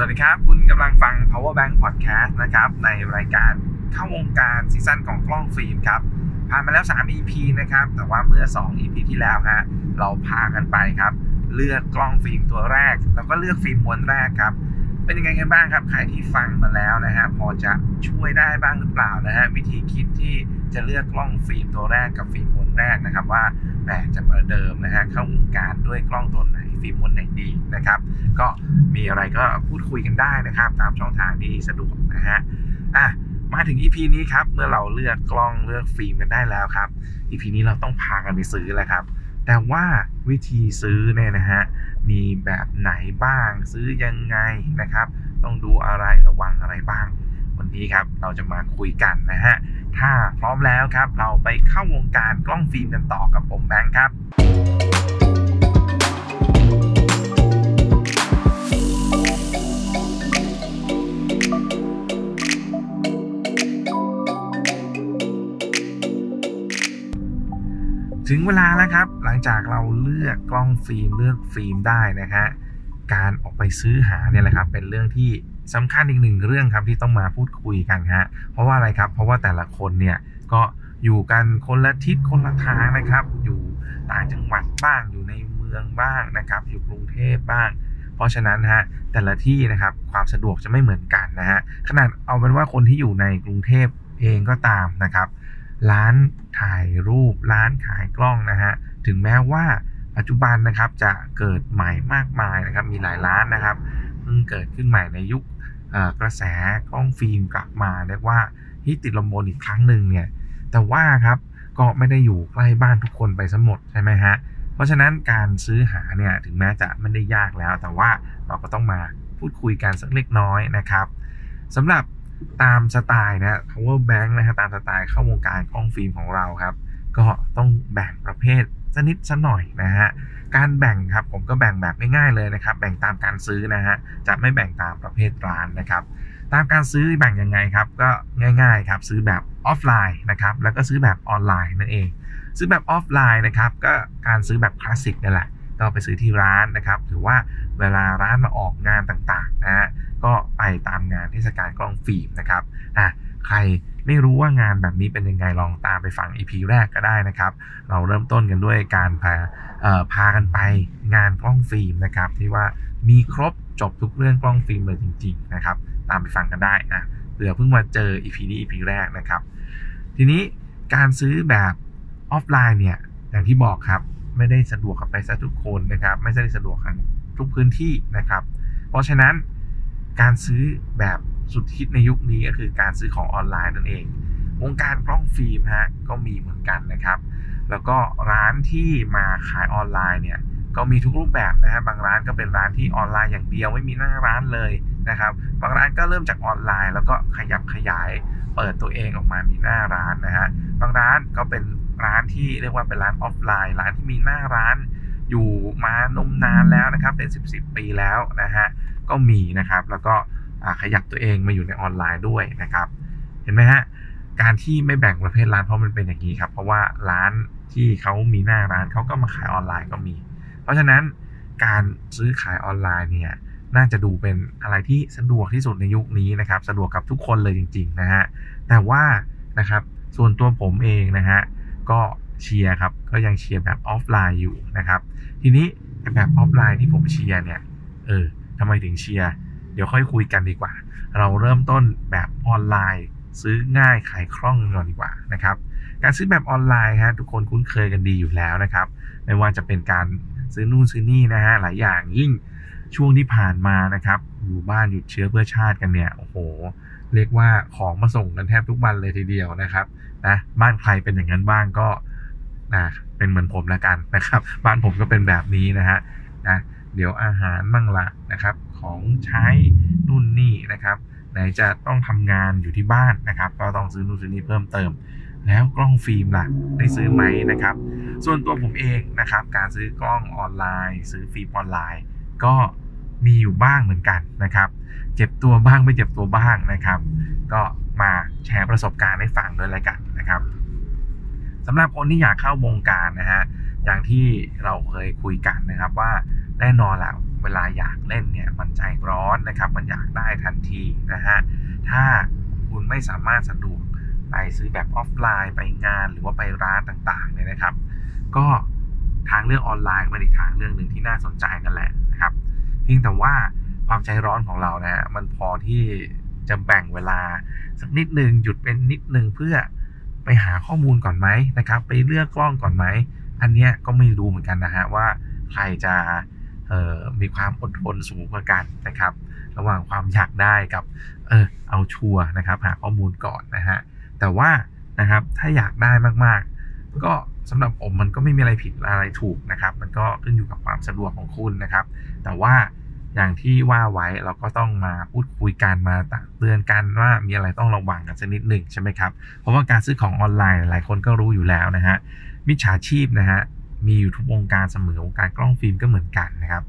สวัสดีครับ คุณกำลังฟัง Power Bank Podcast นะครับ ในรายการเข้าวงการซีซั่นของกล้องฟิล์มครับผ่านมาแล้ว 3 EP นะครับ แต่ว่าเมื่อ 2 EP ที่แล้วฮะเราพากันไปครับ เลือกกล้องฟิล์มตัวแรก แล้วก็เลือกฟิล์มม้วนแรกครับ เป็นยังไงกันบ้างครับ ใครที่ฟังมาแล้วนะฮะพอจะช่วยได้บ้างหรือเปล่านะฮะวิธีคิดที่จะเลือกกล้องฟิล์มตัวแรกกับฟิล์มม้วนแรกนะครับ ว่าแหมจะประเดิมนะฮะเข้าวงการด้วยกล้องตัวไหน ฟิล์มม้วนไหนดีนะครับ ก็มีอะไรก็พูดคุยกันได้นะครับ ตามช่องทางที่สะดวกนะฮะอะมาถึง EP นี้ครับ เมื่อเราเลือกกล้องเลือกฟิล์มกันได้แล้วครับ EP นี้เราต้องพากันไปซื้อแล้วครับ แต่ว่าวิธีซื้อเนี่ยนะฮะมีแบบไหนบ้างซื้อยังไงนะครับ ต้องดูอะไรระวังอะไรบ้าง วันนี้ครับเราจะมาคุยกันนะฮะถ้าพร้อมแล้วครับ เราไปเข้าวงการกล้องฟิล์มกันต่อกับผมแบงค์ครับ ถึงเวลาแล้วครับ หลังจากเราเลือกกล้องฟิล์มเลือกฟิล์มได้นะฮะการออกไปซื้อหาเนี่ยแหละครับ เป็นเรื่องที่สำคัญอีกหนึ่งเรื่องครับที่ต้องมาพูดคุยกันฮะเพราะว่าอะไรครับ เพราะว่าแต่ละคนเนี่ยก็อยู่กันคนละทิศคนละทางนะครับ อยู่ต่างจังหวัดบ้างอยู่ในเมืองบ้างนะครับ อยู่กรุงเทพบ้าง เพราะฉะนั้นฮะแต่ละที่นะครับความสะดวกจะไม่เหมือนกันนะฮะขนาดเอาเป็นว่าคนที่อยู่ในกรุงเทพเองก็ตามนะครับ ร้านถ่ายรูปร้านขายกล้องนะฮะถึงแม้ว่าปัจจุบันนะครับจะเกิดใหม่มากมายนะครับมีหลายร้านนะครับเพิ่งเกิดขึ้นใหม่ในยุคกระแสกล้องฟิล์มกลับมาเรียกว่าฮิตติดลมบนอีกครั้งหนึ่งเนี่ยแต่ว่าครับก็ไม่ได้อยู่ใกล้บ้านทุกคนไปซะหมดใช่ไหมฮะเพราะฉะนั้นการซื้อหาเนี่ยถึงแม้จะไม่ได้ยากแล้ว แต่ว่าเราก็ต้องมาพูดคุยกันสักเล็กน้อยนะครับสำหรับ ตามสไตล์นะ power bank นะฮะตามสไตล์เข้าวงการกล้องฟิล์มของเราครับ ก็ต้องแบ่งประเภทสักนิดสักหน่อยนะฮะการแบ่งครับผมก็แบ่งแบบง่ายๆเลยนะครับ แบ่งตามการซื้อนะฮะจะไม่แบ่งตามประเภทร้านนะครับ ตามการซื้อแบ่งยังไงครับ ก็ง่ายๆครับซื้อแบบออฟไลน์นะครับ แล้วก็ซื้อแบบออนไลน์นั่นเอง ซื้อแบบออฟไลน์นะครับก็การซื้อแบบคลาสสิกนี่แหละก็ไปซื้อที่ร้านนะครับหรือว่าเวลาร้านมาออกงานต่างๆนะฮะ ก็ไปตามงานเทศกาลกล้องฟิล์มนะครับอะใครไม่รู้ว่างานแบบนี้เป็นยังไงลองตามไปฟัง EP แรกก็ได้นะครับ เราเริ่มต้นกันด้วยการพาเอ่อพากันไปงานกล้องฟิล์มนะครับที่ว่ามีครบจบทุกเรื่องกล้องฟิล์มเลยจริง ๆ นะครับ ตามไปฟังกันได้นะเผื่อเพิ่งมาเจอ EP นี้ EP แรกนะครับ ทีนี้การซื้อแบบออฟไลน์เนี่ยอย่างที่บอกครับไม่ได้สะดวกกับไปซะทุกคนนะครับ ไม่ได้สะดวกกันทุกพื้นที่นะครับ เพราะฉะนั้น การซื้อแบบสุดฮิตในยุคนี้ก็คือการซื้อของออนไลน์นั่นเอง วงการกล้องฟิล์มฮะก็มีเหมือนกันนะครับ แล้วก็ร้านที่มาขายออนไลน์เนี่ยก็มีทุกรูปแบบนะฮะบางร้านก็เป็นร้านที่ออนไลน์อย่างเดียวไม่มีหน้าร้านเลยนะครับ บางร้านก็เริ่มจากออนไลน์แล้วก็ขยับขยายเปิดตัวเองออกมามีหน้าร้านนะฮะบางร้านก็เป็นร้านที่เรียกว่าเป็นร้านออฟไลน์ ร้านที่มีหน้าร้าน อยู่มานมนานแล้วนะครับเป็น 10บสปีแล้วนะฮะก็มีนะครับแล้วก็ขยับตัวเองมาอยู่ในออนไลน์ด้วยนะครับ เห็นไหมฮะการที่ไม่แบ่งประเภทร้านเพราะมันเป็นอย่างนี้ครับ เพราะว่าร้านที่เขามีหน้าร้านเขาก็มาขายออนไลน์ก็มี เพราะฉะนั้นการซื้อขายออนไลน์เนี่ยน่าจะดูเป็นอะไรที่สะดวกที่สุดในยุคนี้นะครับ สะดวกกับทุกคนเลยจริง ๆ นะฮะแต่ว่านะครับส่วนตัวผมเองนะฮะก็ เชียร์ครับก็ยังเชียร์แบบออฟไลน์อยู่นะครับ ทีนี้แบบออฟไลน์ที่ผมเชียร์เนี่ยเออทำไมถึงเชียร์เดี๋ยวค่อยคุยกันดีกว่า เราเริ่มต้นแบบออนไลน์ ซื้อง่ายขายคล่องก่อนดีกว่านะครับการซื้อแบบออนไลน์ฮะทุกคนคุ้นเคยกันดีอยู่แล้วนะครับ ไม่ว่าจะเป็นการซื้อนู่นซื้อนี่นะฮะหลายอย่างยิ่งช่วงที่ผ่านมานะครับอยู่บ้านหยุดเชื้อเพื่อชาติกันเนี่ยโอ้โห เรียกว่าของมาส่งกันแทบทุกวันเลยทีเดียวนะครับนะบ้านใครเป็นอย่างนั้นบ้างก็ นะเป็นเหมือนผมแล้วกันนะครับ บ้านผมก็เป็นแบบนี้นะฮะนะเดี๋ยวอาหารบ้างละนะครับ ของใช้นู่นนี่นะครับ ไหนจะต้องทำงานอยู่ที่บ้านนะครับ ก็ต้องซื้อนู่นซื้อนี่เพิ่มเติม แล้วกล้องฟิล์มล่ะได้ซื้อไหมนะครับ ส่วนตัวผมเองนะครับ การซื้อกล้องออนไลน์ ซื้อฟิล์มออนไลน์ ก็มีอยู่บ้างเหมือนกันนะครับ เจ็บตัวบ้างไม่เจ็บตัวบ้างนะครับ ก็มาแชร์ประสบการณ์ให้ฟังด้วยแล้วกันนะครับ สำหรับคนที่อยากเข้าวงการนะฮะอย่างที่เราเคยคุยกันนะครับว่าแน่นอนแล้วเวลาอยากเล่นเนี่ยมันใจร้อนนะครับ มันอยากได้ทันทีนะฮะถ้าคุณไม่สามารถสะดวกไปซื้อแบบออฟไลน์ไปงานหรือว่าไปร้านต่างๆเนี่ยนะครับ ก็ทางเรื่องออนไลน์เป็นอีกทางเรื่องหนึ่งที่น่าสนใจกันแหละนะครับ เพียงแต่ว่าความใจร้อนของเรานะฮะมันพอที่จะแบ่งเวลาสักนิดหนึ่งหยุดเป็นนิดหนึ่งเพื่อ ไปหาข้อมูลก่อนไหมนะครับ ไปเลือกกล้องก่อนไหม อันเนี้ยก็ไม่รู้เหมือนกันนะฮะว่าใครจะมีความอดทนสูงกว่ากันนะครับ ระหว่างความอยากได้กับเออเอาชัวร์นะครับ หาข้อมูลก่อนนะฮะแต่ว่านะครับถ้าอยากได้มากๆ ก็สำหรับผมมันก็ไม่มีอะไรผิดอะไรถูกนะครับ มันก็ขึ้นอยู่กับความสะดวกของคุณนะครับ แต่ว่า อย่างที่ว่าไว้เราก็ต้องมาพูดคุยกันมาตักเตือนกันว่ามีอะไรต้องระวังกันสักนิดหนึ่งใช่ไหมครับ เพราะว่าการซื้อของออนไลน์หลายคนก็รู้อยู่แล้วนะฮะมิจฉาชีพนะฮะมีอยู่ทุกวงการเสมอวงการกล้องฟิล์มก็เหมือนกันนะครับ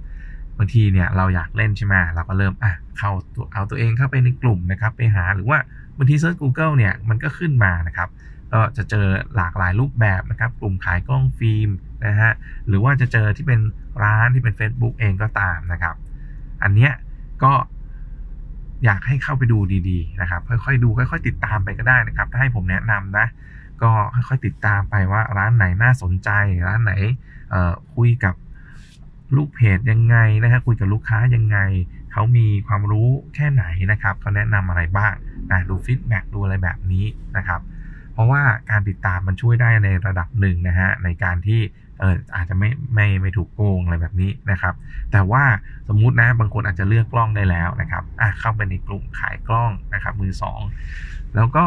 บางทีเนี่ยเราอยากเล่นใช่ไหมเราก็เริ่มอะเข้าเอาตัวเองเข้าไปในกลุ่มนะครับไปหาหรือว่าบางที search Google เนี่ยมันก็ขึ้นมานะครับก็จะเจอหลากหลายรูปแบบนะครับกลุ่มขายกล้องฟิล์มนะฮะหรือว่าจะเจอที่เป็นร้านที่เป็น Facebook เองก็ตามนะครับ อันเนี้ยก็อยากให้เข้าไปดูดีๆนะครับ ค่อยๆดูค่อย ๆ ติดตามไปก็ได้นะครับ ถ้าให้ผมแนะนำนะ ก็ค่อยๆติดตามไปว่าร้านไหนน่าสนใจ ร้านไหนคุยกับลูกเพจยังไงนะฮะคุยกับลูกค้ายังไง เขามีความรู้แค่ไหนนะครับเขาแนะนำอะไรบ้างนะดูฟีดแบ็กดูอะไรแบบนี้นะครับ เพราะว่าการติดตามมันช่วยได้ในระดับหนึ่งนะฮะในการที่ เอออาจจะไม่ไม่ไม่ถูกโกงอะไรแบบนี้นะครับ แต่ว่าสมมุตินะบางคนอาจจะเลือกกล้องได้แล้วนะครับอะเข้าไปในกลุ่มขายกล้องนะครับ มือสองแล้วก็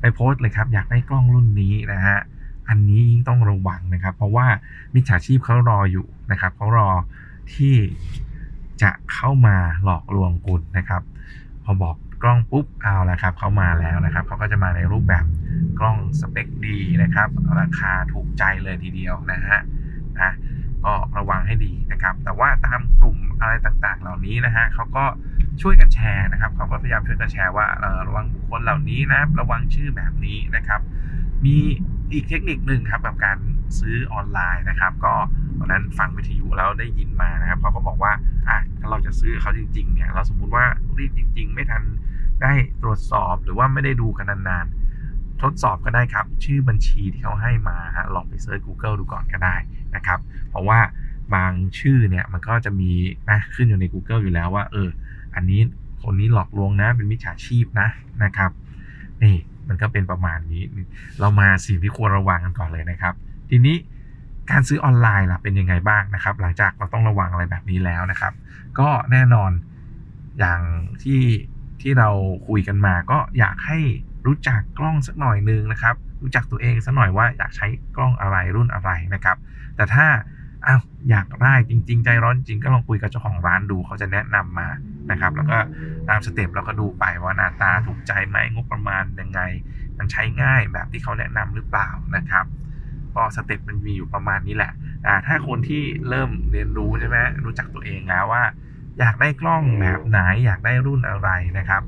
ไปโพสต์เลยครับ อยากได้กล้องรุ่นนี้นะฮะอันนี้ยิ่งต้องระวังนะครับ เพราะว่ามิจฉาชีพเขารออยู่นะครับเขารอที่จะเข้ามาหลอกลวงคุณนะครับ พอบอก กล้องปุ๊บเอาละครับเขามาแล้วนะครับเขาก็จะมาในรูปแบบกล้องสเปคดีนะครับ ราคาถูกใจเลยทีเดียวนะฮะนะก็ระวังให้ดีนะครับ แต่ว่าตามกลุ่มอะไรต่างๆ เหล่านี้นะฮะเขาก็ช่วยกันแชร์นะครับเขาก็พยายามช่วยกันแชร์ว่าระวังบุคคลเหล่านี้นะระวังชื่อแบบนี้นะครับ มีอีกเทคนิคหนึ่งครับกับการซื้อออนไลน์นะครับ ก็วันนั้นฟังวิทยุแล้วได้ยินมานะครับเขาก็บอกว่าอะถ้าเราจะซื้อเขาจริงๆเนี่ยเราสมมุติว่ารีบจริง ๆ ไม่ทัน ได้ตรวจสอบหรือว่าไม่ได้ดูกันนานๆ ทดสอบก็ได้ครับ ชื่อบัญชีที่เขาให้มาฮะลองไปเซิร์ช Google ดูก่อนก็ได้นะครับ เพราะว่าบางชื่อเนี่ยมันก็จะมีนะขึ้นอยู่ใน Google อยู่แล้วว่าเอออันนี้คนนี้หลอกลวงนะเป็นมิจฉาชีพนะนะครับนี่มันก็เป็นประมาณนี้ เรามาสิ่งที่ควรระวังกันก่อนเลยนะครับ ทีนี้การซื้อออนไลน์ล่ะเป็นยังไงบ้างนะครับ หลังจากเราต้องระวังอะไรแบบนี้แล้วนะครับ ก็แน่นอนอย่างที่ ที่เราคุยกันมาก็อยากให้รู้จักกล้องสักหน่อยนึงนะครับ รู้จักตัวเองสักหน่อยว่าอยากใช้กล้องอะไรรุ่นอะไรนะครับ แต่ถ้าอ้าวอยากได้จริง ๆ ใจร้อนจริงก็ลองคุยกับเจ้าของร้านดูเขาจะแนะนำมานะครับ แล้วก็ตามสเต็ปเราก็ดูไปว่าหน้าตาถูกใจไหมงบประมาณยังไง มันใช้ง่ายแบบที่เขาแนะนำหรือเปล่านะครับก็สเต็ปมันมีอยู่ประมาณนี้แหละอ่ถ้าคนที่เริ่มเรียนรู้ใช่ไหมรู้จักตัวเองแล้วว่า อยากได้กล้องแบบไหนอยากได้รุ่นอะไรนะครับ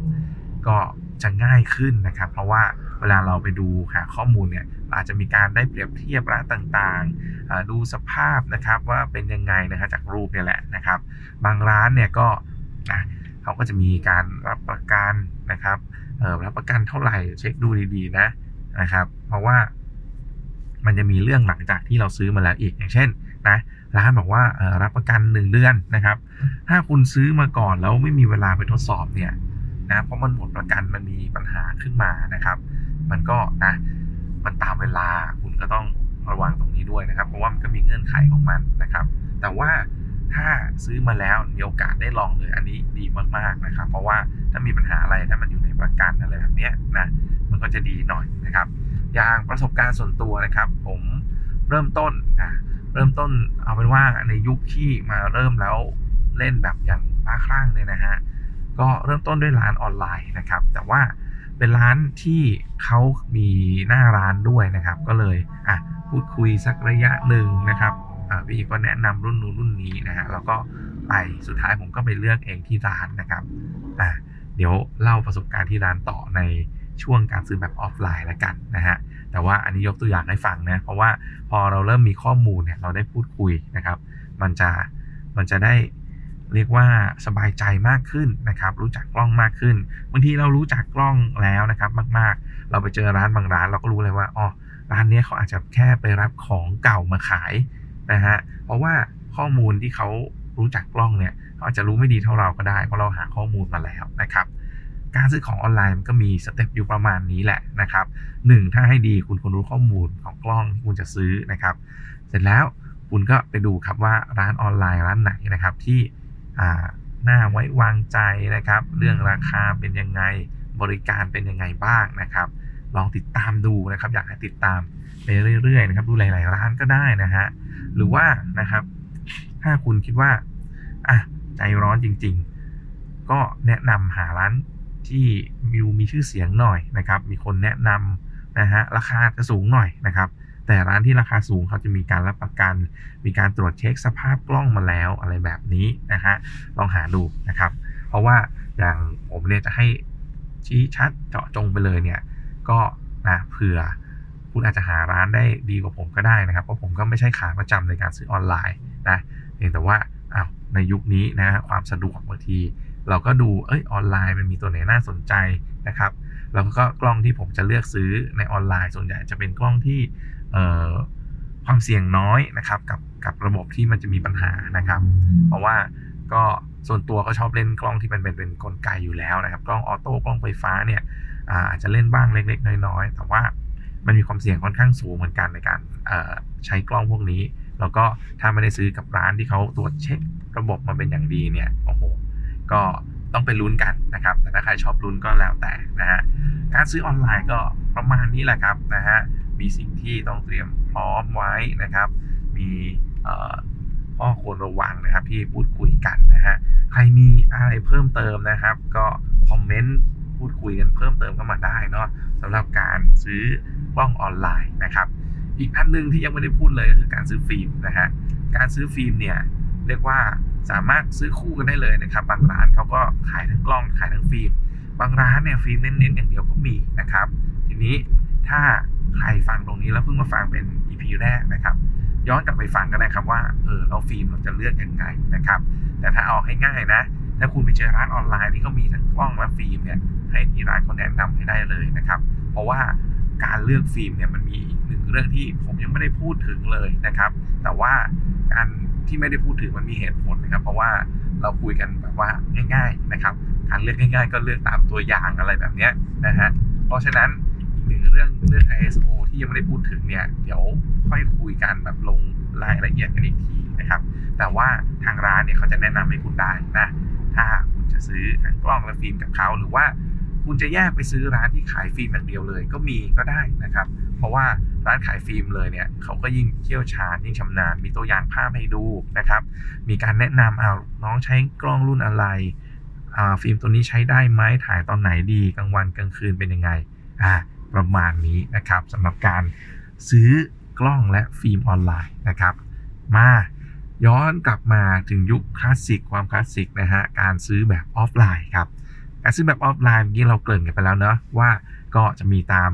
ก็จะง่ายขึ้นนะครับ เพราะว่าเวลาเราไปดูหาข้อมูลเนี่ยอาจจะมีการได้เปรียบเทียบร้านต่างๆ ดูสภาพนะครับว่าเป็นยังไงนะครับจากรูปเนี่ยแหละนะครับ บางร้านเนี่ยก็นะเขาก็จะมีการรับประกันนะครับรับประกันเท่าไหร่เช็คดูดีๆนะนะครับ เพราะว่า มันจะมีเรื่องหลังจากที่เราซื้อมาแล้วอีกอย่างเช่นนะร้านบอกว่ารับประกัน 1 เดือนนะครับ ถ้าคุณซื้อมาก่อนแล้วไม่มีเวลาไปทดสอบเนี่ยนะเพราะมันหมดประกันมันมีปัญหาขึ้นมานะครับ มันก็นะมันตามเวลาคุณก็ต้องระวังตรงนี้ด้วยนะครับ เพราะว่ามันก็มีเงื่อนไขของมันนะครับ แต่ว่า ถ้าซื้อมาแล้วมีโอกาสได้ลองเลยอันนี้ดีมากๆนะครับเพราะว่าถ้ามีปัญหาอะไรถ้ามันอยู่ในประกันอะไรแบบนี้นะมันก็จะดีหน่อยนะครับอย่างประสบการณ์ส่วนตัวนะครับ ผมเริ่มต้นนะเริ่มต้นเอาเป็นว่าในยุคที่มาเริ่มแล้วเล่นแบบอย่างบ้าคลั่งเนี่ยนะฮะก็เริ่มต้นด้วยร้านออนไลน์นะครับ แต่ว่าเป็นร้านที่เขามีหน้าร้านด้วยนะครับ ก็เลยอะพูดคุยสักระยะหนึ่งนะครับ พี่ก็แนะนำรุ่นนู้นรุ่นนี้นะฮะแล้วก็ไปสุดท้ายผมก็ไปเลือกเองที่ร้านนะครับอ่าเดี๋ยวเล่าประสบการณ์ที่ร้านต่อในช่วงการซื้อแบบออฟไลน์แล้วกันนะฮะแต่ว่าอันนี้ยกตัวอย่างให้ฟังนะเพราะว่าพอเราเริ่มมีข้อมูลเนี่ยเราได้พูดคุยนะครับ มันจะมันจะได้เรียกว่าสบายใจมากขึ้นนะครับ รู้จักกล้องมากขึ้นบางทีเรารู้จักกล้องแล้วนะครับ มากๆ เราไปเจอร้านบางร้านเราก็รู้เลยว่าอ๋อร้านนี้เขาอาจจะแค่ไปรับของเก่ามาขาย นะฮะเพราะว่าข้อมูลที่เขารู้จักกล้องเนี่ยเขาอาจจะรู้ไม่ดีเท่าเราก็ได้ เพราะเราหาข้อมูลมาแล้วนะครับ การซื้อของออนไลน์มันก็มีสเต็ปอยู่ประมาณนี้แหละนะครับหนึ่งถ้าให้ดีคุณควรรู้ข้อมูลของกล้องที่คุณจะซื้อนะครับ เสร็จแล้วคุณก็ไปดูครับว่าร้านออนไลน์ร้านไหนนะครับที่น่าไว้วางใจนะครับ เรื่องราคาเป็นยังไงบริการเป็นยังไงบ้างนะครับ ลองติดตามดูนะครับ อยากให้ติดตาม ไปเรื่อยๆนะครับดูหลาย ๆ ร้านก็ได้นะฮะหรือว่านะครับ ถ้าคุณคิดว่าอะใจร้อนจริง ๆ ก็แนะนำหาร้านที่มีมีชื่อเสียงหน่อยนะครับ มีคนแนะนำนะฮะราคาจะสูงหน่อยนะครับแต่ร้านที่ราคาสูงเขาจะมีการรับประกัน มีการตรวจเช็คสภาพกล้องมาแล้วอะไรแบบนี้นะฮะ ลองหาดูนะครับ เพราะว่าอย่างผมเนี่ยจะให้ชี้ชัดเจาะจงไปเลยเนี่ย ก็นะเผื่อ คุณอาจจะหาร้านได้ดีกว่าผมก็ได้นะครับ เพราะผมก็ไม่ใช่ขาประจำในการซื้อออนไลน์นะเพียงแต่ว่าอ้าวในยุคนี้นะความสะดวกบางที เราก็ดูเอ้ยออนไลน์มันมีตัวไหนน่าสนใจนะครับแล้วก็กล้องที่ผมจะเลือกซื้อในออนไลน์ส่วนใหญ่จะเป็นกล้องที่ความเสี่ยงน้อยนะครับกับกับระบบที่มันจะมีปัญหานะครับ เพราะว่าก็ส่วนตัวก็ชอบเล่นกล้องที่มันเป็นเป็นกลไกอยู่แล้วนะครับ กล้องออโต้กล้องไฟฟ้าเนี่ยอาจจะเล่นบ้างเล็ก ๆ น้อยๆ แต่ว่า มันมีความเสี่ยงค่อนข้างสูงเหมือนกันในการใช้กล้องพวกนี้ แล้วก็ถ้าไม่ได้ซื้อกับร้านที่เขาตรวจเช็คระบบมาเป็นอย่างดีเนี่ยโอ้โหก็ต้องไปลุ้นกันนะครับ แต่ถ้าใครชอบลุ้นก็แล้วแต่นะฮะการซื้อออนไลน์ก็ประมาณนี้แหละครับนะฮะมีสิ่งที่ต้องเตรียมพร้อมไว้นะครับ มีข้อควรระวังนะครับที่พูดคุยกันนะฮะใครมีอะไรเพิ่มเติมนะครับ ก็คอมเมนต์พูดคุยกันเพิ่มเติมเข้ามาได้เนาะสำหรับการซื้อ กล้องออนไลน์นะครับ อีกอันนึงที่ยังไม่ได้พูดเลยก็คือการซื้อฟิล์มนะฮะการซื้อฟิล์มเนี่ยเรียกว่าสามารถซื้อคู่กันได้เลยนะครับ บางร้านเขาก็ขายทั้งกล้องขายทั้งฟิล์มบางร้านเนี่ยฟิล์มเน้นๆอย่างเดียวก็มีนะครับ ทีนี้ถ้าใครฟังตรงนี้แล้วเพิ่งมาฟังเป็น EP แรกนะครับ ย้อนกลับไปฟังก็ได้ครับว่าเออเราฟิล์มเราจะเลือกยังไงนะครับ แต่ถ้าเอาให้ง่ายนะ ถ้าคุณไปเจอร้านออนไลน์ที่เขามีทั้งกล้องและฟิล์มเนี่ยให้ที่ร้านเขาแนะนำให้ได้เลยนะครับ เพราะว่า การเลือกฟิล์มเนี่ยมันมีหนึ่งเรื่องที่ผมยังไม่ได้พูดถึงเลยนะครับ แต่ว่าการที่ไม่ได้พูดถึงมันมีเหตุผลนะครับ เพราะว่าเราคุยกันแบบว่าง่าย ๆนะครับ การเลือกง่าย ๆ ก็เลือกตามตัวอย่างอะไรแบบนี้นะฮะเพราะฉะนั้นหนึ่งเรื่องเรื่อง ISO ที่ยังไม่ได้พูดถึงเนี่ยเดี๋ยวค่อยคุยกันแบบลงรายละเอียดกันอีกทีนะครับ แต่ว่าทางร้านเนี่ยเขาจะแนะนำให้คุณได้นะถ้าคุณจะซื้อทั้งกล้องและฟิล์มกับเขาหรือว่า คุณจะแยกไปซื้อร้านที่ขายฟิล์มอย่างเดียวเลยก็มีก็ได้นะครับ เพราะว่าร้านขายฟิล์มเลยเนี่ยเขาก็ยิ่งเชี่ยวชาญยิ่งชำนาญมีตัวอย่างภาพให้ดูนะครับ มีการแนะนำเอาน้องใช้กล้องรุ่นอะไรฟิล์มตัวนี้ใช้ได้ไหมถ่ายตอนไหนดีกลางวันกลางคืนเป็นยังไงอ่าประมาณนี้นะครับสำหรับการซื้อกล้องและฟิล์มออนไลน์นะครับ มาย้อนกลับมาถึงยุคคลาสสิกความคลาสสิกนะฮะการซื้อแบบออฟไลน์ครับ การซื้อแบบออฟไลน์เมื่อกี้เราเกริ่นกันไปแล้วเนาะว่าก็จะมีตาม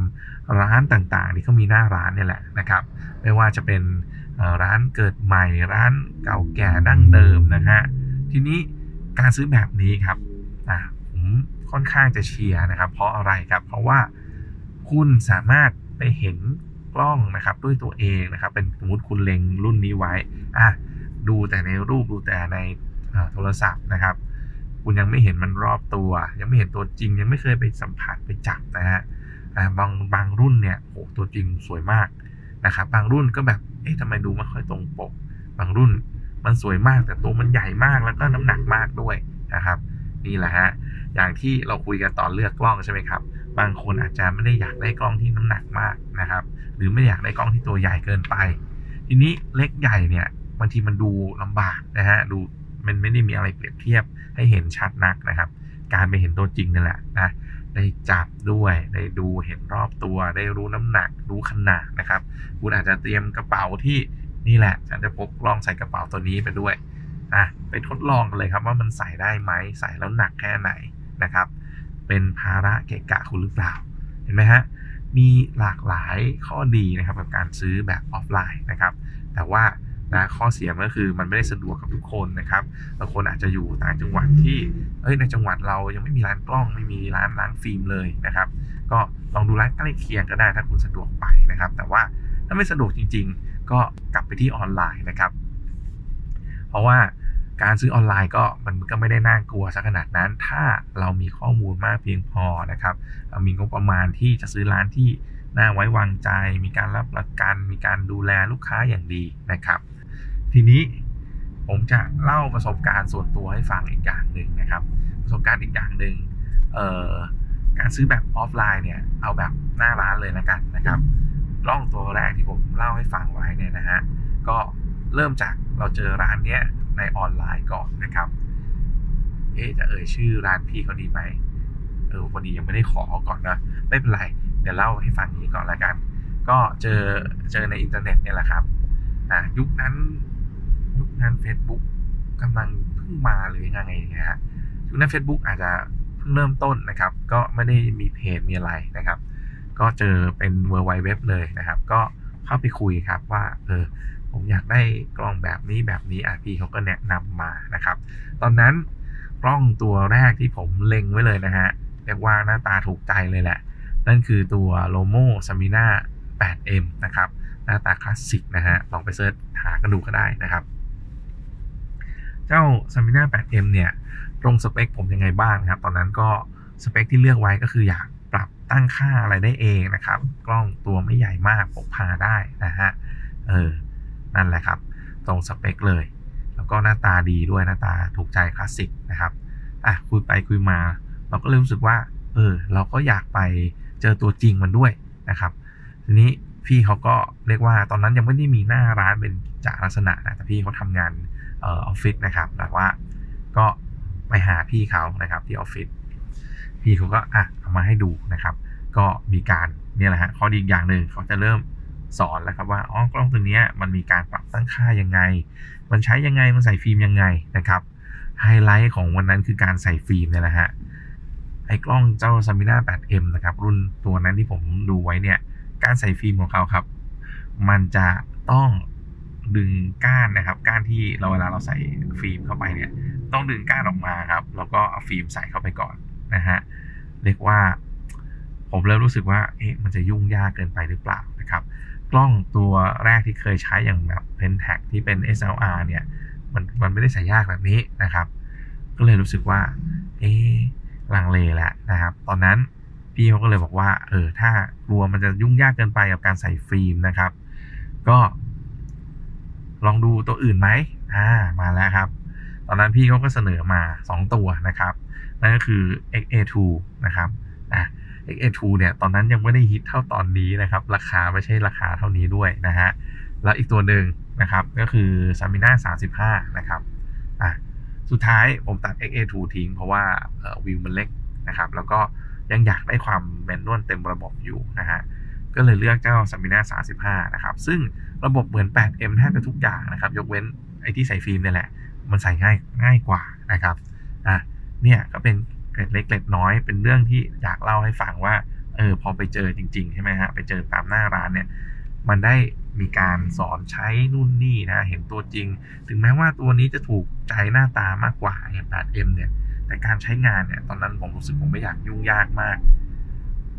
ร้านต่างๆ ที่เขามีหน้าร้านนี่แหละนะครับ ไม่ว่าจะเป็นร้านเกิดใหม่ร้านเก่าแก่ดั้งเดิมนะฮะทีนี้การซื้อแบบนี้ครับผมค่อนข้างจะเชียร์นะครับ เพราะอะไรครับ เพราะว่าคุณสามารถไปเห็นกล้องนะครับด้วยตัวเองนะครับ เป็นสมมติคุณเล็งรุ่นนี้ไว้อะดูแต่ในรูปดูแต่ในโทรศัพท์นะครับ คุณยังไม่เห็นมันรอบตัว ยังไม่เห็นตัวจริง ยังไม่เคยไปสัมผัสไปจับนะฮะบางบางรุ่นเนี่ยโอ้ตัวจริงสวยมากนะครับบางรุ่นก็แบบเอ๊ะทำไมดูไม่ค่อยตรงปก บางรุ่นมันสวยมากแต่ตัวมันใหญ่มากแล้วก็น้ำหนักมากด้วยนะครับ นี่แหละฮะอย่างที่เราคุยกันตอนเลือกกล้องใช่ไหมครับ บางคนอาจจะไม่ได้อยากได้กล้องที่น้ำหนักมากนะครับ หรือไม่อยากได้กล้องที่ตัวใหญ่เกินไป ทีนี้เล็กใหญ่เนี่ยบางทีมันดูลำบากนะฮะดู มันไม่ได้มีอะไรเปรียบเทียบให้เห็นชัดนักนะครับ การไปเห็นตัวจริงนี่แหละนะได้จับด้วยได้ดูเห็นรอบตัว ได้รู้น้ำหนัก รู้ขนาดนะครับ คุณอาจจะเตรียมกระเป๋าที่นี่แหละ ฉันจะพกกล้องใส่กระเป๋าตัวนี้ไปด้วยนะไปทดลองกันเลยครับว่ามันใส่ได้ไหมใส่แล้วหนักแค่ไหนนะครับ เป็นภาระเกะกะคุณหรือเปล่า เห็นไหมฮะมีหลากหลายข้อดีนะครับกับการซื้อแบบออฟไลน์นะครับ แต่ว่า นะข้อเสียมันก็คือมันไม่ได้สะดวกกับทุกคนนะครับบางคนอาจจะอยู่ต่างจังหวัดที่เอ้ยในจังหวัดเรายังไม่มีร้านกล้องไม่มีร้านล้างฟิล์มเลยนะครับ ก็ลองดูร้านใกล้เคียงก็ได้ถ้าคุณสะดวกไปนะครับ แต่ว่าถ้าไม่สะดวกจริง ๆ ก็กลับไปที่ออนไลน์นะครับ เพราะว่าการซื้อออนไลน์ก็มันก็ไม่ได้น่ากลัวสักขนาดนั้น ถ้าเรามีข้อมูลมากเพียงพอนะครับมีงบประมาณที่จะซื้อร้านที่น่าไว้วางใจ มีการรับประกัน มีการดูแลลูกค้าอย่างดีนะครับ ทีนี้ผมจะเล่าประสบการณ์ส่วนตัวให้ฟังอีกอย่างหนึ่งนะครับ ประสบการณ์อีกอย่างหนึ่งการซื้อแบบออฟไลน์เนี่ยเอาแบบหน้าร้านเลยนะกันนะครับล้องตัวแรกที่ผมเล่าให้ฟังไว้เนี่ยนะฮะก็เริ่มจากเราเจอร้านเนี้ยในออนไลน์ก่อนนะครับ เอ๊จะเอ่ยชื่อร้านพี่เขาดีไหมเออวันนี้ยังไม่ได้ขอก่อนนะไม่เป็นไร เดี๋ยวเล่าให้ฟังนี้ก่อนละกัน ก็เจอเจอในอินเทอร์เน็ตเนี่ยแหละครับอะยุคนั้น ยุคนั้น Facebook กำลังเพิ่งมาหรือยังไงเนี่ยฮะยุคนั้น Facebook อาจจะเพิ่งเริ่มต้นนะครับ ก็ไม่ได้มีเพจมีอะไรนะครับ ก็เจอเป็น w w w เลยนะครับ ก็เข้าไปคุยครับว่าเออผมอยากได้กล้องแบบนี้แบบนี้อะพี่เขาก็แนะนำมานะครับ ตอนนั้นกล้องตัวแรกที่ผมเล็งไว้เลยนะฮะเรียกว่าหน้าตาถูกใจเลยแหละ นั่นคือตัว Lomo s a m i n a 8M นะครับ หน้าตาคลาสสิกนะฮะ ลองไปเสิร์ชหากันดูก็ได้นะครับ เจ้า s a m i n a 8M เนี่ยตรงสเปคผมยังไงบ้างครับ ตอนนั้นก็สเปคที่เลือกไว้ก็คืออยากปรับตั้งค่าอะไรได้เองนะครับ กล้องตัวไม่ใหญ่มากพกพาได้นะฮะเออนั่นแหละครับ ตรงสเปคเลย แล้วก็หน้าตาดีด้วยหน้าตาถูกใจคลาสสิกนะครับอะคุยไปคุยมา เราก็เลยรู้สึกว่า เออ เราก็อยากไปเจอตัวจริงมันด้วยนะครับ ทีนี้พี่เขาก็เรียกว่าตอนนั้นยังไม่ได้มีหน้าร้านเป็นกิจจะลักษณะนะแต่พี่เขาทำงาน ออฟฟิศนะครับแต่ว่าก็ไปหาพี่เขานะครับที่ออฟฟิศพี่เขาก็อะเอามาให้ดูนะครับ ก็มีการเนี่ยแหละฮะข้อดีอีกอย่างหนึ่งเขาจะเริ่มสอนแล้วครับว่าอ๋อกล้องตัวนี้มันมีการปรับตั้งค่ายังไง มันใช้ยังไงมันใส่ฟิล์มยังไงนะครับไฮไลท์ของวันนั้นคือการใส่ฟิล์มเนี่ยแหละฮะไอ้กล้องเจ้า s a m i n a 8M นะครับ รุ่นตัวนั้นที่ผมดูไว้เนี่ย การใส่ฟิล์มของเขาครับ มันจะต้อง ดึงก้านนะครับ ก้านที่เราเวลาเราใส่ฟิล์มเข้าไปเนี่ย ต้องดึงก้านออกมาครับ แล้วก็เอาฟิล์มใส่เข้าไปก่อนนะฮะเรียกว่า ผมเริ่มรู้สึกว่าเอ๊ะมันจะยุ่งยากเกินไปหรือเปล่านะครับ กล้องตัวแรกที่เคยใช้อย่างแบบ Pentax ที่เป็น SLR เนี่ยมันมันไม่ได้ใส่ยากแบบนี้นะครับ ก็เลยรู้สึกว่า เอ๊ลังเลแล้วนะครับ ตอนนั้นพี่เขาก็เลยบอกว่า เออ ถ้ากลัวมันจะยุ่งยากเกินไปกับการใส่ฟิล์มนะครับ ก็ ลองดูตัวอื่นไหมอ่ามาแล้วครับ ตอนนั้นพี่เขาก็เสนอมา 2 ตัวนะครับ นั่นก็คือ XA2 นะครับอะ XA2 เนี่ยตอนนั้นยังไม่ได้ฮิตเท่าตอนนี้นะครับ ราคาไม่ใช่ราคาเท่านี้ด้วยนะฮะแล้วอีกตัวหนึ่งนะครับก็คือ s a m i n a 35 นะครับอะสุดท้ายผมตัด XA2 ทิ้งเพราะว่าวิวมันเล็กนะครับ แล้วก็ยังอยากได้ความแมนนวลเต็มระบบอยู่นะฮะก็เลยเลือกเจ้า s a m i n a 35 นะครับ ซึ่ง ระบบเหมือน 8M แทบจะทุกอย่างนะครับ ยกเว้นไอ้ที่ใส่ฟิล์มเนี่ยแหละ มันใส่ง่ายง่ายกว่านะครับอะเนี่ยก็เป็นเกร็ดเล็กเกร็ดน้อยเป็นเรื่องที่อยากเล่าให้ฟังว่าเออพอไปเจอจริงๆใช่ไหมฮะไปเจอตามหน้าร้านเนี่ยมันได้มีการสอนใช้นู่นนี่นะเห็นตัวจริง ถึงแม้ว่าตัวนี้จะถูกใจหน้าตามากกว่าอย่าง 8M เนี่ยแต่การใช้งานเนี่ยตอนนั้นผมรู้สึกผมไม่อยากยุ่งยากมาก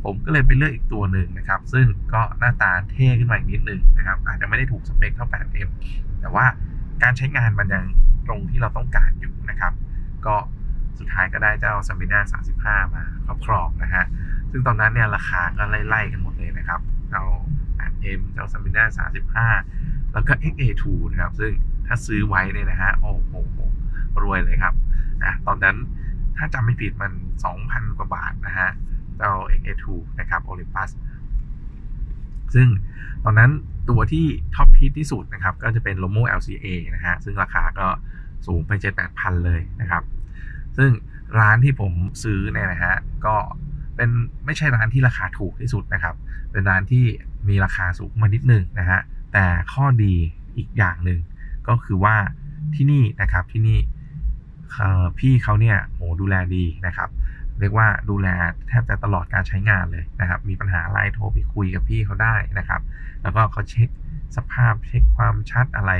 ผมก็เลยไปเลือกอีกตัวหนึ่งนะครับ ซึ่งก็หน้าตาเท่ขึ้นมาอีกนิดนึงนะครับ อาจจะไม่ได้ถูกสเปคเท่า 8M แต่ว่าการใช้งานมันยังตรงที่เราต้องการอยู่นะครับ ก็สุดท้ายก็ได้เจ้า s a m i n a 35 มาครอบครองนะฮะ ซึ่งตอนนั้นเนี่ยราคาก็ไล่ๆกันหมดเลยนะครับ เจ้า 8M เจ้า s a m i n a 35 แล้วก็ XA2 นะครับ ซึ่งถ้าซื้อไว้เนี่ยนะฮะ โอ้โห รวยเลยครับนะตอนนั้นถ้าจำไม่ผิดมัน 2,000 กว่าบาทนะฮะ เจ้า XA2 นะครับ Olympus ซึ่งตอนนั้นตัวที่ท็อปฮิตที่สุดนะครับ ก็จะเป็น Lomo LCA นะฮะ ซึ่งราคาก็สูงไป7 8พันเลยนะครับ ซึ่งร้านที่ผมซื้อเนี่ยนะฮะ ก็เป็นไม่ใช่ร้านที่ราคาถูกที่สุดนะครับ เป็นร้านที่มีราคาสูงมานิดนึงนะฮะ แต่ข้อดีอีกอย่างหนึ่งก็คือว่าที่นี่นะครับที่นี่พี่เขาเนี่ยโหดูแลดีนะครับ เรียกว่าดูแลแทบจะตลอดการใช้งานเลยนะครับ มีปัญหาอะไรโทรไปคุยกับพี่เขาได้นะครับ แล้วก็เขาเช็คสภาพเช็คความชัดอะไร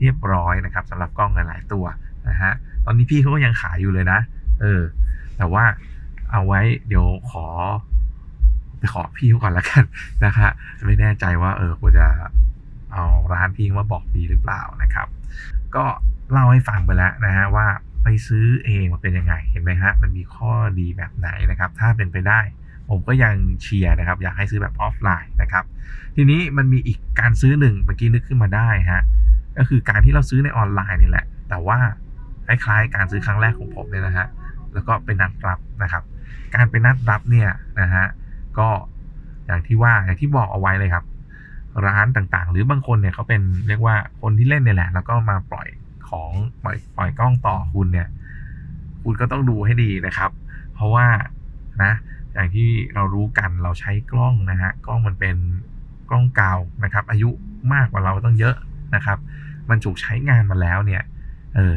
เรียบร้อยนะครับสำหรับกล้องหลาย ๆ ตัวนะฮะตอนนี้พี่เขาก็ยังขายอยู่เลยนะ เออ แต่ว่าเอาไว้เดี๋ยวขอไปขอพี่เขาก่อนละกันนะฮะไม่แน่ใจว่าเออควรจะเอาร้านพี่มาบอกดีหรือเปล่านะครับ ก็เล่าให้ฟังไปแล้วนะฮะว่า ไปซื้อเองมันเป็นยังไงเห็นไหมฮะมันมีข้อดีแบบไหนนะครับ ถ้าเป็นไปได้ ผมก็ยังเชียร์นะครับ อยากให้ซื้อแบบออฟไลน์นะครับ ทีนี้มันมีอีกการซื้อหนึ่งเมื่อกี้นึกขึ้นมาได้ฮะก็คือการที่เราซื้อในออนไลน์นี่แหละ แต่ว่าคล้ายๆการซื้อครั้งแรกของผมเนี่ยนะฮะแล้วก็เป็นนัดรับนะครับ การเป็นนัดรับเนี่ยนะฮะก็อย่างที่ว่าอย่างที่บอกเอาไว้เลยครับ ร้านต่างๆ หรือบางคนเนี่ยเขาเป็นเรียกว่าคนที่เล่นเนี่ยแหละ แล้วก็มาปล่อย ของปล่อยปล่อยกล้องต่อคุณเนี่ย คุณก็ต้องดูให้ดีนะครับ เพราะว่านะอย่างที่เรารู้กันเราใช้กล้องนะฮะกล้องมันเป็นกล้องเก่านะครับ อายุมากกว่าเราต้องเยอะนะครับ มันถูกใช้งานมาแล้วเนี่ยเออ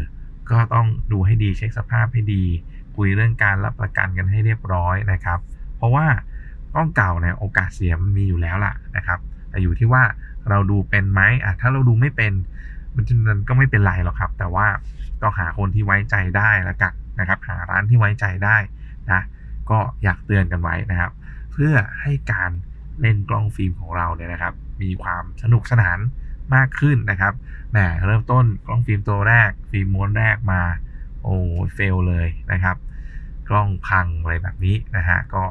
ก็ต้องดูให้ดีเช็คสภาพให้ดี คุยเรื่องการรับประกันกันให้เรียบร้อยนะครับ เพราะว่ากล้องเก่าเนี่ยโอกาสเสียมันมีอยู่แล้วล่ะนะครับแต่อยู่ที่ว่าเราดูเป็นไหมอะถ้าเราดูไม่เป็น มันมันก็ไม่เป็นไรหรอกครับ แต่ว่าก็หาคนที่ไว้ใจได้แล้วกันนะครับ หาร้านที่ไว้ใจได้นะก็อยากเตือนกันไว้นะครับ เพื่อให้การเล่นกล้องฟิล์มของเราเนี่ยนะครับ มีความสนุกสนานมากขึ้นนะครับแหมเริ่มต้นกล้องฟิล์มตัวแรก ฟิล์มม้วนแรกมา โอ้เฟลเลยนะครับ กล้องพังอะไรแบบนี้นะฮะก็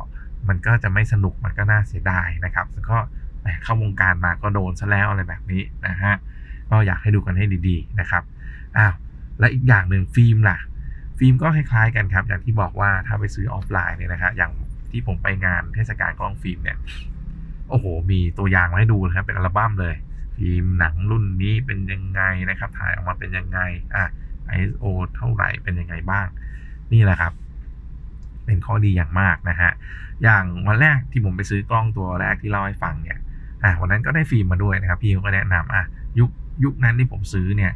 มันก็จะไม่สนุกมันก็น่าเสียดายนะครับแล้วก็แหมเข้าวงการมาก็โดนซะแล้วอะไรแบบนี้นะฮะ ก็อยากให้ดูกันให้ดีๆนะครับอ้าวและอีกอย่างหนึ่งฟิล์มล่ะ ฟิล์มก็คล้ายๆกันครับ อย่างที่บอกว่าถ้าไปซื้อออฟไลน์เนี่ยนะครับอย่างที่ผมไปงานเทศกาลกล้องฟิล์มเนี่ยโอ้โห มีตัวอย่างมาให้ดูนะครับ เป็นอัลบั้มเลย ฟิล์มหนังรุ่นนี้เป็นยังไงนะครับ ถ่ายออกมาเป็นยังไงอะ ISO เท่าไหร่เป็นยังไงบ้าง นี่แหละครับ เป็นข้อดีอย่างมากนะฮะ อย่างวันแรกที่ผมไปซื้อกล้องตัวแรกที่เล่าให้ฟังเนี่ย อะวันนั้นก็ได้ฟิล์มมาด้วยนะครับ พี่เขาก็แนะนำอะยุค ยุคนั้นที่ผมซื้อเนี่ย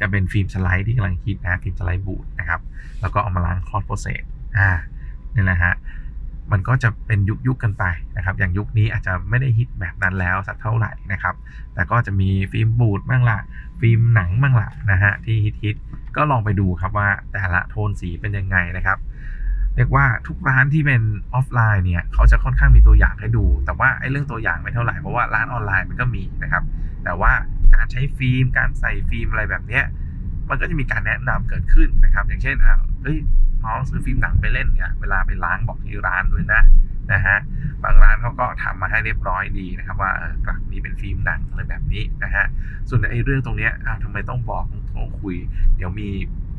จะเป็นฟิล์มสไลด์ที่กำลังฮิตนะฟิล์มสไลด์บูดนะครับ แล้วก็เอามาล้าง cross process อ่านี่แหละฮะมันก็จะเป็นยุคยุคกันไปนะครับ อย่างยุคนี้อาจจะไม่ได้ฮิตแบบนั้นแล้วสักเท่าไหร่นะครับ แต่ก็จะมีฟิล์มบูดบ้างละฟิล์มหนังบ้างละนะฮะที่ฮิตฮิตก็ลองไปดูครับว่าแต่ละโทนสีเป็นยังไงนะครับ เรียกว่าทุกร้านที่เป็นออฟไลน์เนี่ยเขาจะค่อนข้างมีตัวอย่างให้ดู แต่ว่าไอ้เรื่องตัวอย่างไม่เท่าไหร่เพราะว่าร้านออนไลน์มันก็มีนะครับ แต่ว่า การใช้ฟิล์ม การใส่ฟิล์มอะไรแบบเนี้ยมันก็จะมีการแนะนำเกิดขึ้นนะครับ อย่างเช่นอ่าเฮ้ยน้องซื้อฟิล์มหนังไปเล่นเนี่ย เวลาไปล้างบอกที่ร้านด้วยนะนะฮะบางร้านเขาก็ทำมาให้เรียบร้อยดีนะครับว่าเออกลักนี้เป็นฟิล์มหนังอะไรแบบนี้นะฮะส่วนไอ้เรื่องตรงเนี้ยอ้าวทำไมต้องบอกต้องคุย เดี๋ยวมี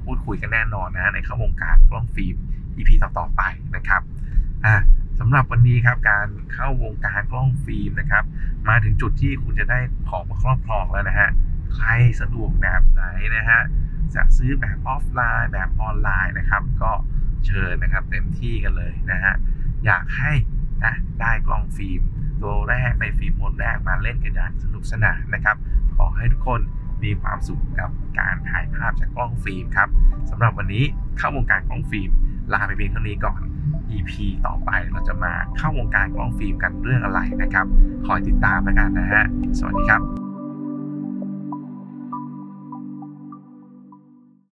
พูดคุยกันแน่นอนนะในข้าวงการกล้องฟิล์ม EP ต่อๆไปนะครับอะ สำหรับวันนี้ครับการเข้าวงการกล้องฟิล์มนะครับ มาถึงจุดที่คุณจะได้ของมาครอบครองแล้วนะฮะใครสะดวกแบบไหนนะฮะจะซื้อแบบออฟไลน์แบบออนไลน์นะครับ ก็เชิญนะครับเต็มที่กันเลยนะฮะอยากให้นะได้กล้องฟิล์มตัวแรกในฟิล์มม้วนแรกมาเล่นกันอย่างสนุกสนานนะครับ ขอให้ทุกคนมีความสุขกับการถ่ายภาพจากกล้องฟิล์มครับสำหรับวันนี้เข้าวงการกล้องฟิล์มลาไปเพียงเท่านี้ก่อน EP ต่อไปเราจะมาเข้าวงการกล้องฟิล์มกันเรื่องอะไรนะครับ คอยติดตามแล้วกันนะฮะ สวัสดีครับ